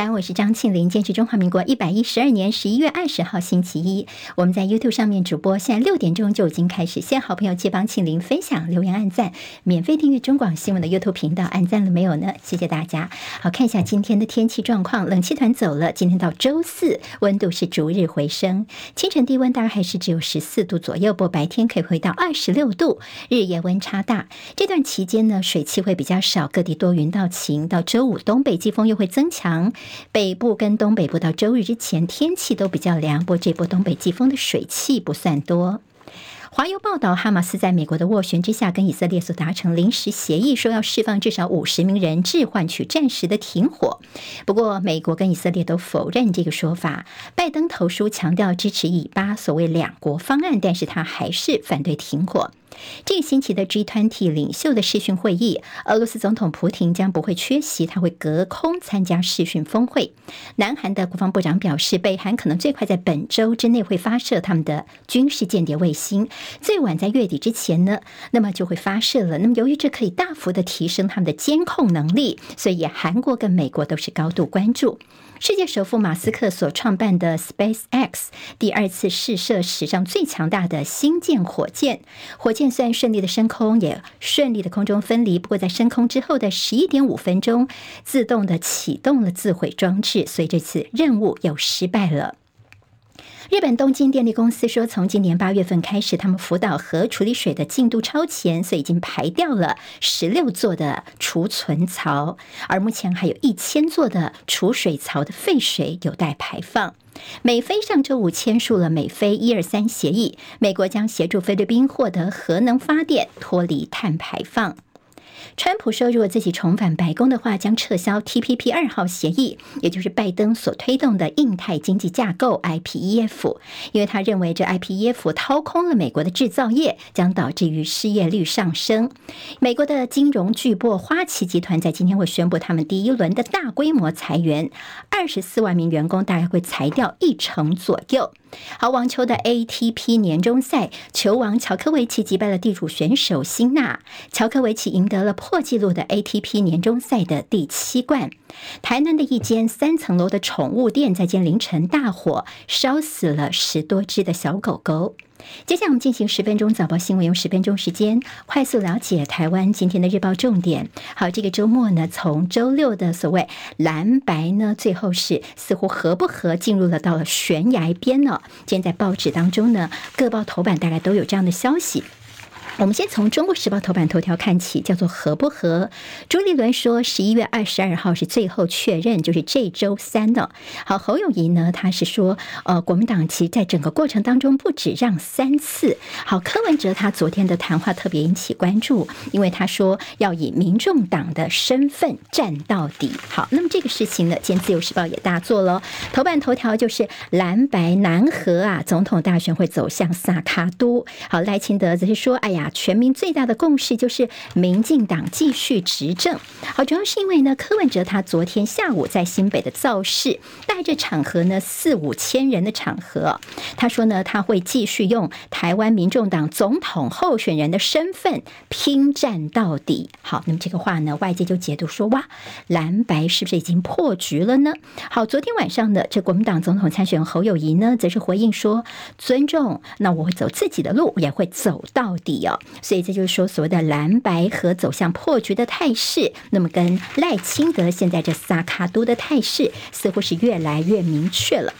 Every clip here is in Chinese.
三，我是张庆玲，今天是中华民国一百一十二年十一月二十号星期一。我们在 YouTube 上面主播，现在六点钟就已经开始。现在好朋友借帮庆玲分享、留言、按赞，免费订阅中广新闻的 YouTube 频道，按赞了没有呢？谢谢大家。好，看一下今天的天气状况，冷气团走了，今天到周四温度是逐日回升，清晨低温大概还是只有十四度左右，不过白天可以回到二十六度，日夜温差大。这段期间呢，水汽会比较少，各地多云到晴。到周五，东北季风又会增强。北部跟东北部到周日之前天气都比较凉，不过这波东北季风的水汽不算多。华邮报道，哈马斯在美国的斡旋之下，跟以色列所达成临时协议，说要释放至少五十名人质，换取暂时的停火。不过，美国跟以色列都否认这个说法。拜登投书强调支持以巴所谓两国方案，但是他还是反对停火。这个星期的 G20 领袖的视讯会议，俄罗斯总统普亭将不会缺席，他会隔空参加视讯峰会。南韩的国防部长表示，北韩可能最快在本周之内会发射他们的军事间谍卫星，最晚在月底之前呢，那么就会发射了。那么由于这可以大幅的提升他们的监控能力，所以韩国跟美国都是高度关注。世界首富马斯克所创办的 SpaceX 第二次试射史上最强大的星舰火箭，火箭虽然顺利的升空，也顺利的空中分离，不过在升空之后的十一点五分钟，自动的启动了自毁装置，所以这次任务又失败了。日本东京电力公司说，从今年八月份开始，他们福岛核处理水的进度超前，所以已经排掉了十六座的储存槽，而目前还有一千座的储水槽的废水有待排放。美菲上周五签署了美菲一二三协议，美国将协助菲律宾获得核能发电，脱离碳排放。川普说，如果自己重返白宫的话，将撤销 TPP 二号协议，也就是拜登所推动的印太经济架构 IPEF，因为他认为这 IPEF 掏空了美国的制造业，将导致于失业率上升。美国的金融巨擘花旗集团在今天会宣布他们第一轮的大规模裁员，二十四万名员工大概会裁掉一成左右。好，网球的 ATP 年终赛，球王乔科维奇击败了地主选手辛纳，乔科维奇赢得了破纪录的 ATP 年终赛的第七冠。台南的一间三层楼的宠物店在今天凌晨大火，烧死了十多只的小狗狗。接下来我们进行十分钟早报新闻，用十分钟时间快速了解台湾今天的日报重点。好，这个周末呢，从周六的所谓蓝白呢，最后是似乎合不合进入了到了悬崖边了。今天在报纸当中呢，各报头版大概都有这样的消息。我们先从《中国时报》头版头条看起，叫做“合不合”。朱立伦说，十一月二十二号是最后确认，就是这周三的。好，侯友宜呢，他是说，呃，国民党其实在整个过程当中不止让三次。好，柯文哲他昨天的谈话特别引起关注，因为他说要以民众党的身份战到底。好，那么这个事情呢，今天《自由时报》也大做了，头版头条就是蓝白南合啊，总统大选会走向萨卡都。好，赖清德则是说，哎呀。全民最大的共识就是民进党继续执政。好，主要是因为呢，柯文哲他昨天下午在新北的造势，带着场合呢四五千人的场合，他说呢他会继续用台湾民众党总统候选人的身份拼战到底。好，那么这个话呢，外界就解读说，哇，蓝白是不是已经破局了呢？好，昨天晚上的这国民党总统参选侯友谊呢，则是回应说，尊重，那我会走自己的路，也会走到底哦。所以这就是说，所谓的蓝白合走向破局的态势，那么跟赖清德现在这萨卡都的态势，似乎是越来越明确了。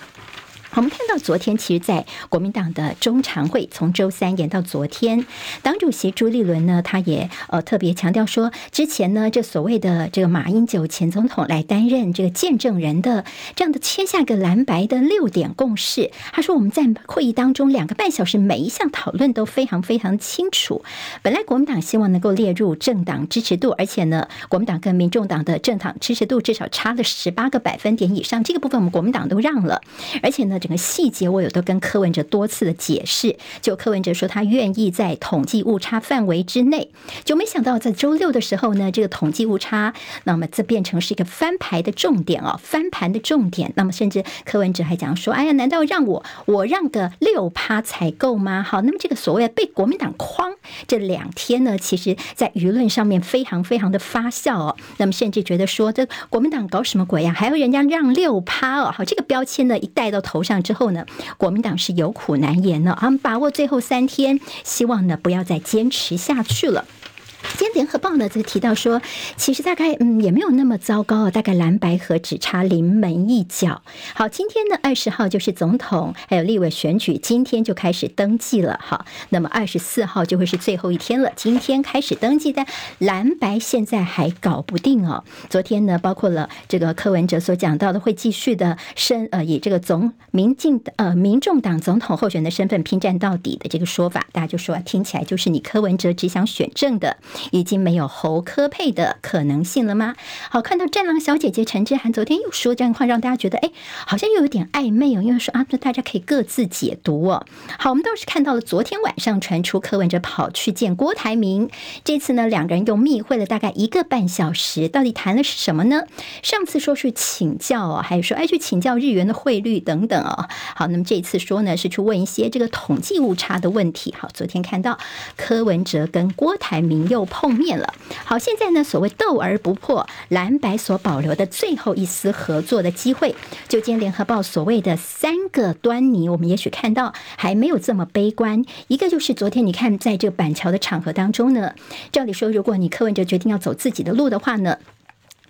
我们看到昨天，其实，在国民党的中常会从周三延到昨天，党主席朱立伦呢，他也呃特别强调说，之前呢，这所谓的这个马英九前总统来担任这个见证人的这样的签下个蓝白的六点共识。他说，我们在会议当中两个半小时，每一项讨论都非常非常清楚。本来国民党希望能够列入政党支持度，而且呢，国民党跟民众党的政党支持度至少差了十八个百分点以上，这个部分我们国民党都让了，而且呢。整个细节我有都跟柯文哲多次的解释，就柯文哲说他愿意在统计误差范围之内，就没想到在周六的时候呢，这个统计误差，那么这变成是一个翻牌的重点哦，翻盘的重点。那么甚至柯文哲还讲说，哎呀，难道让我我让个六趴才够吗？好，那么这个所谓被国民党框，这两天呢，其实在舆论上面非常非常的发酵哦。那么甚至觉得说，这国民党搞什么鬼呀？还要人家让六趴哦？好，这个标签呢一戴到头上之后呢，国民党是有苦难言了。他们把握最后三天，希望呢不要再坚持下去了。今天联合报呢，就提到说，其实大概嗯也没有那么糟糕啊，大概蓝白合只差临门一脚。好，今天呢二十号就是总统还有立委选举，今天就开始登记了。好，那么二十四号就会是最后一天了。今天开始登记，但蓝白现在还搞不定哦。昨天呢，包括了这个柯文哲所讲到的，会继续的身呃以这个总民进呃民众党总统候选的身份拼战到底的这个说法，大家就说听起来就是你柯文哲只想选正的。已经没有侯科配的可能性了吗？好，看到战狼小姐姐陈志涵昨天又说这样的话，让大家觉得哎，好像又有点暧昧哦。因为说啊，那大家可以各自解读哦。好，我们倒是看到了昨天晚上传出柯文哲跑去见郭台铭，这次呢两个人又密会了大概一个半小时，到底谈了什么呢？上次说是请教哦，还是说哎去请教日元的汇率等等哦。好，那么这次说呢是去问一些这个统计误差的问题。好，昨天看到柯文哲跟郭台铭又碰面了。好，现在呢，所谓斗而不破，蓝白所保留的最后一丝合作的机会，就今天联合报所谓的三个端倪，我们也许看到还没有这么悲观。一个就是昨天你看，在这个板桥的场合当中呢，照理说，如果你柯文哲决定要走自己的路的话呢。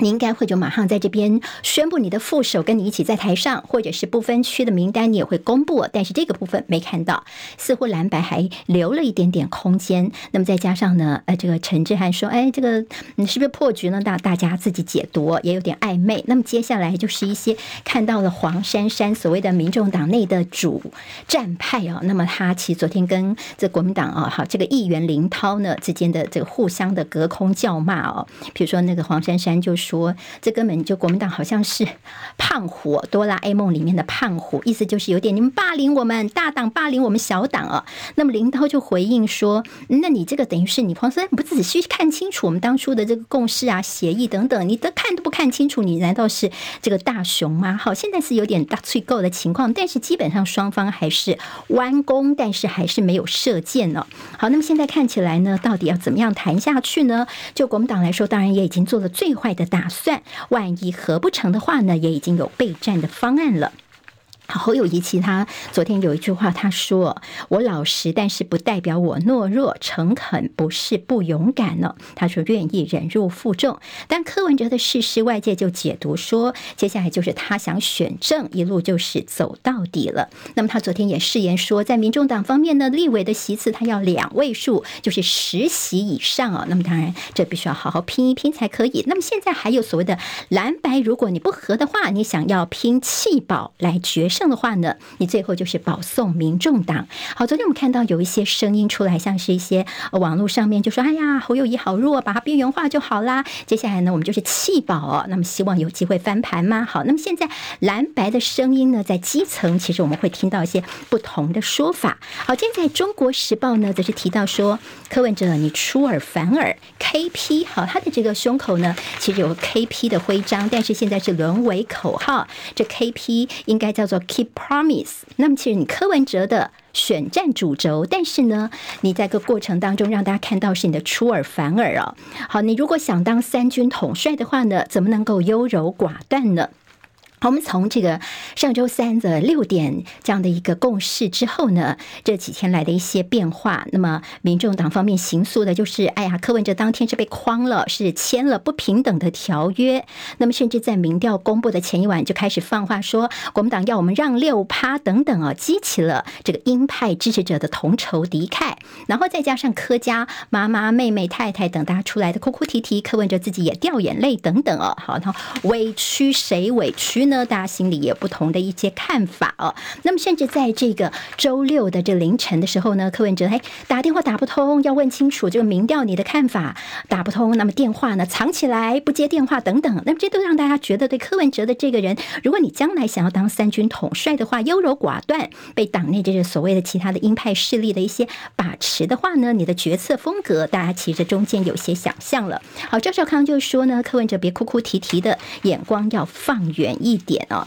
你应该会就马上在这边宣布你的副手跟你一起在台上，或者是不分区的名单你也会公布，但是这个部分没看到，似乎蓝白还留了一点点空间。那么再加上呢，呃，这个陈志汉说，哎，这个你是不是破局呢？大大家自己解读也有点暧昧。那么接下来就是一些看到了黄珊珊所谓的民众党内的主战派哦，那么他其实昨天跟这国民党啊，好这个议员林涛呢之间的这个互相的隔空叫骂哦，比如说那个黄珊珊就说。说这根本就国民党好像是胖虎，哆啦 A 梦里面的胖虎，意思就是有点你们霸凌我们大党，霸凌我们小党啊。那么林涛就回应说：“那你这个等于是你黄珊珊不仔细看清楚我们当初的这个共识啊、协议等等，你都看都不看清楚，你难道是这个大熊吗？”好，现在是有点大脆够的情况，但是基本上双方还是弯弓，但是还是没有射箭呢。好，那么现在看起来呢，到底要怎么样谈下去呢？就国民党来说，当然也已经做了最坏的打。算，万一合不成的话呢，也已经有备战的方案了。侯友宜其他昨天有一句话，他说：“我老实，但是不代表我懦弱，诚恳不是不勇敢呢。”他说愿意忍辱负重。但柯文哲的事实，外界就解读说，接下来就是他想选正，一路就是走到底了。那么他昨天也誓言说，在民众党方面呢，立委的席次他要两位数，就是十席以上啊。那么当然，这必须要好好拼一拼才可以。那么现在还有所谓的蓝白，如果你不合的话，你想要拼弃保来决胜。这样的话呢，你最后就是保送民众党。好，昨天我们看到有一些声音出来，像是一些网络上面就说：“哎呀，侯友谊好弱，把它边缘化就好啦。”接下来呢，我们就是弃保哦，那么希望有机会翻盘吗？好，那么现在蓝白的声音呢，在基层其实我们会听到一些不同的说法。好，现在中国时报呢，则是提到说，柯文哲你出尔反尔，KP 好，他的这个胸口呢，其实有 KP 的徽章，但是现在是沦为口号，这 KP 应该叫做。Keep promise。那么，其实你柯文哲的选战主轴，但是呢，你在个过程当中让大家看到是你的出尔反尔啊。好，你如果想当三军统帅的话呢，怎么能够优柔寡断呢？好，我们从这个上周三的六点这样的一个共识之后呢，这几天来的一些变化，那么民众党方面形塑的就是，哎呀，柯文哲当天是被框了，是签了不平等的条约，那么甚至在民调公布的前一晚就开始放话说，国民党要我们让六趴等等啊，激起了这个鹰派支持者的同仇敌忾，然后再加上柯家妈妈、妹妹、太太等大家出来的哭哭啼啼，柯文哲自己也掉眼泪等等哦，好，然后委屈谁委屈呢？大家心里也不同的一些看法哦。那么，甚至在这个周六的这凌晨的时候呢，柯文哲哎打电话打不通，要问清楚这个民调你的看法，打不通，那么电话呢藏起来不接电话等等。那么这都让大家觉得对柯文哲的这个人，如果你将来想要当三军统帅的话，优柔寡断，被党内这个所谓的其他的鹰派势力的一些把持的话呢，你的决策风格，大家其实中间有些想象了。好，赵少康就说呢，柯文哲别哭哭啼啼的眼光要放远一点啊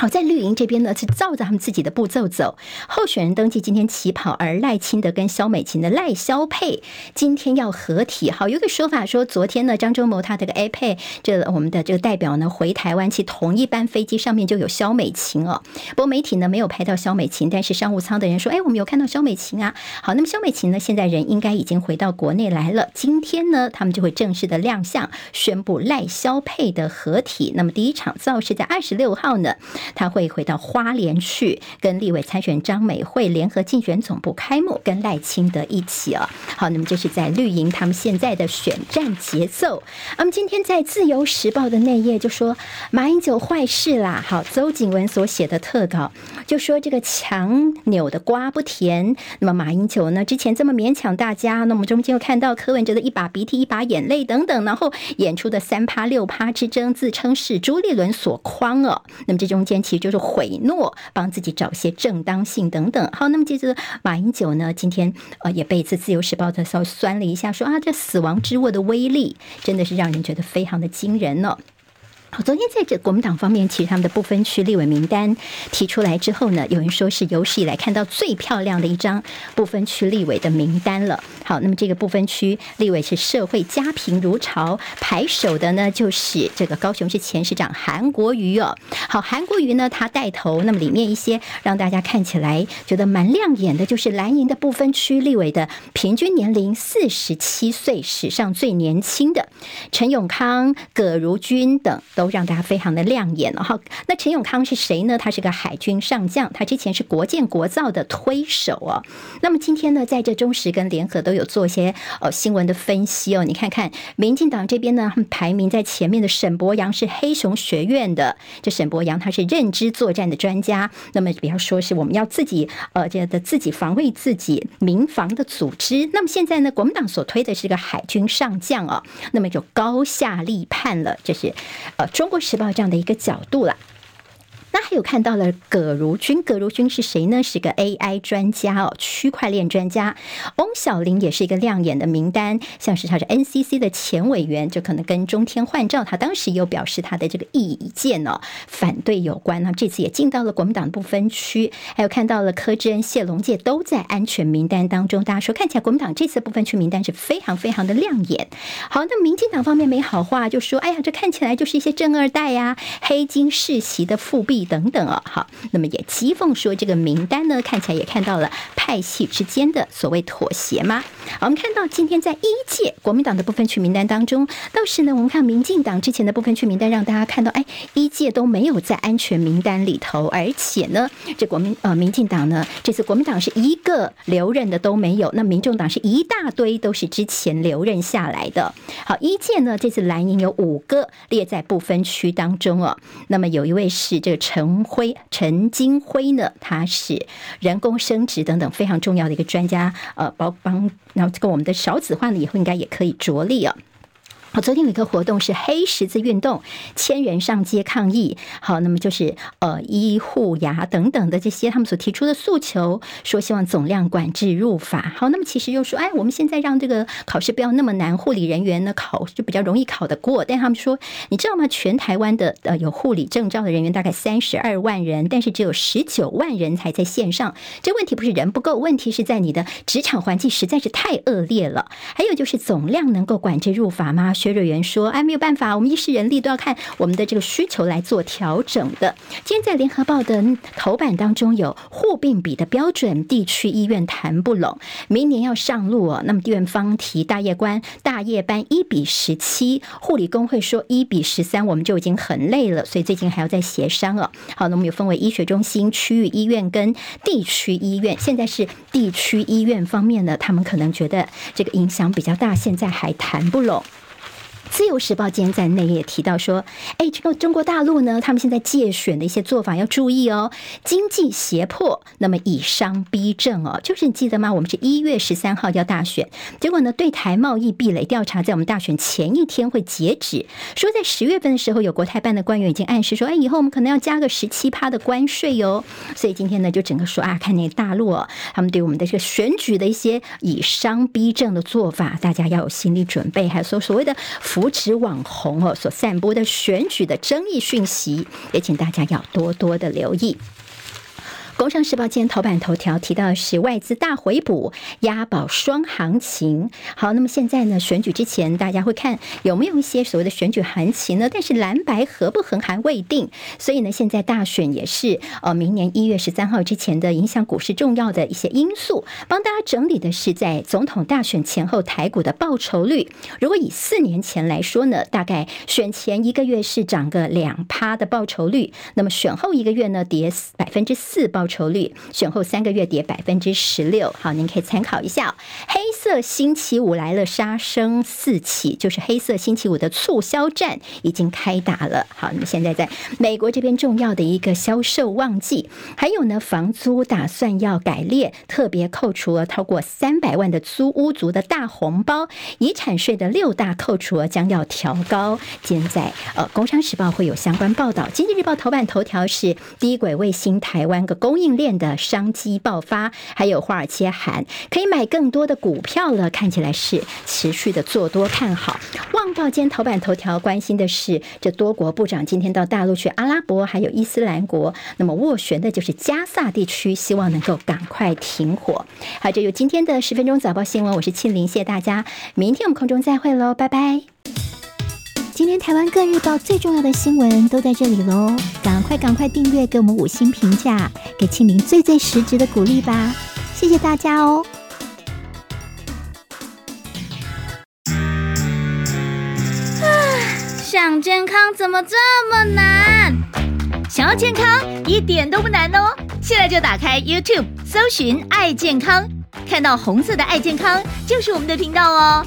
好，在绿营这边呢，是照着他们自己的步骤走。候选人登记今天起跑，而赖清德跟萧美琴的赖萧配今天要合体。好，有个说法说，昨天呢，张忠谋他这个 A 配，这我们的这个代表呢回台湾，其同一班飞机上面就有萧美琴哦。不过媒体呢没有拍到萧美琴，但是商务舱的人说，哎，我们有看到萧美琴啊。好，那么萧美琴呢，现在人应该已经回到国内来了。今天呢，他们就会正式的亮相，宣布赖萧配的合体。那么第一场造势在二十六号呢。他会回到花莲去，跟立委参选张美惠联合竞选总部开幕，跟赖清德一起啊。好，那么就是在绿营他们现在的选战节奏。那么今天在自由时报的内页就说马英九坏事啦。好，邹景文所写的特稿就说这个强扭的瓜不甜。那么马英九呢，之前这么勉强大家，那么中间又看到柯文哲的一把鼻涕一把眼泪等等，然后演出的三趴六趴之争，自称是朱立伦所框哦。那么这中间。其实就是毁诺，帮自己找些正当性等等。好，那么接着马英九呢，今天呃也被一次自由时报的稍微酸了一下，说啊，这死亡之握的威力真的是让人觉得非常的惊人呢、好，昨天在这国民党方面，其实他们的不分区立委名单提出来之后呢，有人说是有史以来看到最漂亮的一张不分区立委的名单了。好，那么这个不分区立委是社会家贫如潮，排首的呢就是这个高雄市前市长韩国瑜哦。好，韩国瑜呢他带头，那么里面一些让大家看起来觉得蛮亮眼的，就是蓝营的不分区立委的平均年龄四十七岁，史上最年轻的陈永康、葛如君等。都让大家非常的亮眼了哈。那陈永康是谁呢？他是个海军上将，他之前是国建国造的推手哦。那么今天呢，在这中时跟联合都有做一些呃新闻的分析哦。你看看民进党这边呢，排名在前面的沈博洋是黑熊学院的，这沈博洋他是认知作战的专家。那么比方说是我们要自己呃这个自己防卫自己民防的组织。那么现在呢，国民党所推的是个海军上将哦，那么就高下立判了，这是呃。中国时报这样的一个角度了。那还有看到了葛如君，葛如君是谁呢？是个 AI 专家哦，区块链专家。翁小玲也是一个亮眼的名单，像是他是 NCC 的前委员，就可能跟中天换照，他当时有表示他的这个意见哦，反对有关。那这次也进到了国民党不分区，还有看到了柯志恩、谢龙介都在安全名单当中。大家说看起来国民党这次不分区名单是非常非常的亮眼。好，那民进党方面没好话，就说哎呀，这看起来就是一些正二代呀、黑金世袭的复辟。等等哦，好，那么也讥讽说这个名单呢，看起来也看到了派系之间的所谓妥协吗？我们看到今天在一届国民党的不分区名单当中，倒是呢，我们看民进党之前的不分区名单，让大家看到，哎，一届都没有在安全名单里头，而且呢，这国民呃民进党呢，这次国民党是一个留任的都没有，那民众党是一大堆都是之前留任下来的。好，一届呢，这次蓝营有五个列在不分区当中哦，那么有一位是这个。陈辉、陈金辉呢？他是人工生殖等等非常重要的一个专家，呃，包帮，然后这个我们的少子化呢，以后应该也可以着力啊。好，昨天有一个活动是黑十字运动，千人上街抗议。好，那么就是呃医护牙等等的这些他们所提出的诉求，说希望总量管制入法。好，那么其实又说，哎，我们现在让这个考试不要那么难，护理人员呢考就比较容易考得过。但他们说，你知道吗？全台湾的呃有护理证照的人员大概三十二万人，但是只有十九万人才在线上。这问题不是人不够，问题是在你的职场环境实在是太恶劣了。还有就是总量能够管制入法吗？者员说：“哎，没有办法，我们一市人力都要看我们的这个需求来做调整的。今天在联合报的头版当中有护病比的标准，地区医院谈不拢，明年要上路哦。那么院方提大夜班，大夜班一比十七，护理工会说一比十三，我们就已经很累了，所以最近还要再协商哦。好，那我们有分为医学中心、区域医院跟地区医院。现在是地区医院方面呢，他们可能觉得这个影响比较大，现在还谈不拢。”自由时报今天在内页提到说，哎，这个中国大陆呢，他们现在借选的一些做法要注意哦，经济胁迫，那么以商逼政哦，就是你记得吗？我们是一月十三号要大选，结果呢，对台贸易壁垒调查在我们大选前一天会截止，说在十月份的时候，有国台办的官员已经暗示说，哎，以后我们可能要加个十七趴的关税哟，所以今天呢，就整个说啊，看那个大陆哦，他们对我们的这个选举的一些以商逼政的做法，大家要有心理准备，还有说所谓的。扶持网红哦所散播的选举的争议讯息，也请大家要多多的留意。工商时报今天头版头条提到的是外资大回补，押宝双行情。好，那么现在呢，选举之前大家会看有没有一些所谓的选举行情呢？但是蓝白合不合还未定，所以呢，现在大选也是呃明年一月十三号之前的影响股市重要的一些因素。帮大家整理的是在总统大选前后台股的报酬率。如果以四年前来说呢，大概选前一个月是涨个两趴的报酬率，那么选后一个月呢跌百分之四报。酬率选后三个月跌百分之十六，好，您可以参考一下。黑色星期五来了，杀声四起，就是黑色星期五的促销战已经开打了。好，那么现在在美国这边重要的一个销售旺季，还有呢，房租打算要改列，特别扣除了超过三百万的租屋族的大红包，遗产税的六大扣除额将要调高。现在呃《工商时报》会有相关报道，《经济日报》头版头条是低轨卫星台湾个公。供应链的商机爆发，还有华尔街喊可以买更多的股票了，看起来是持续的做多看好。旺报间头版头条关心的是，这多国部长今天到大陆去阿拉伯还有伊斯兰国，那么斡旋的就是加萨地区，希望能够赶快停火。好，这有今天的十分钟早报新闻，我是庆玲，谢谢大家，明天我们空中再会喽，拜拜。今天台湾各日报最重要的新闻都在这里喽，赶快赶快订阅，给我们五星评价，给庆玲最最实质的鼓励吧，谢谢大家哦。啊，想健康怎么这么难？想要健康一点都不难哦，现在就打开 YouTube，搜寻“爱健康”，看到红色的“爱健康”就是我们的频道哦。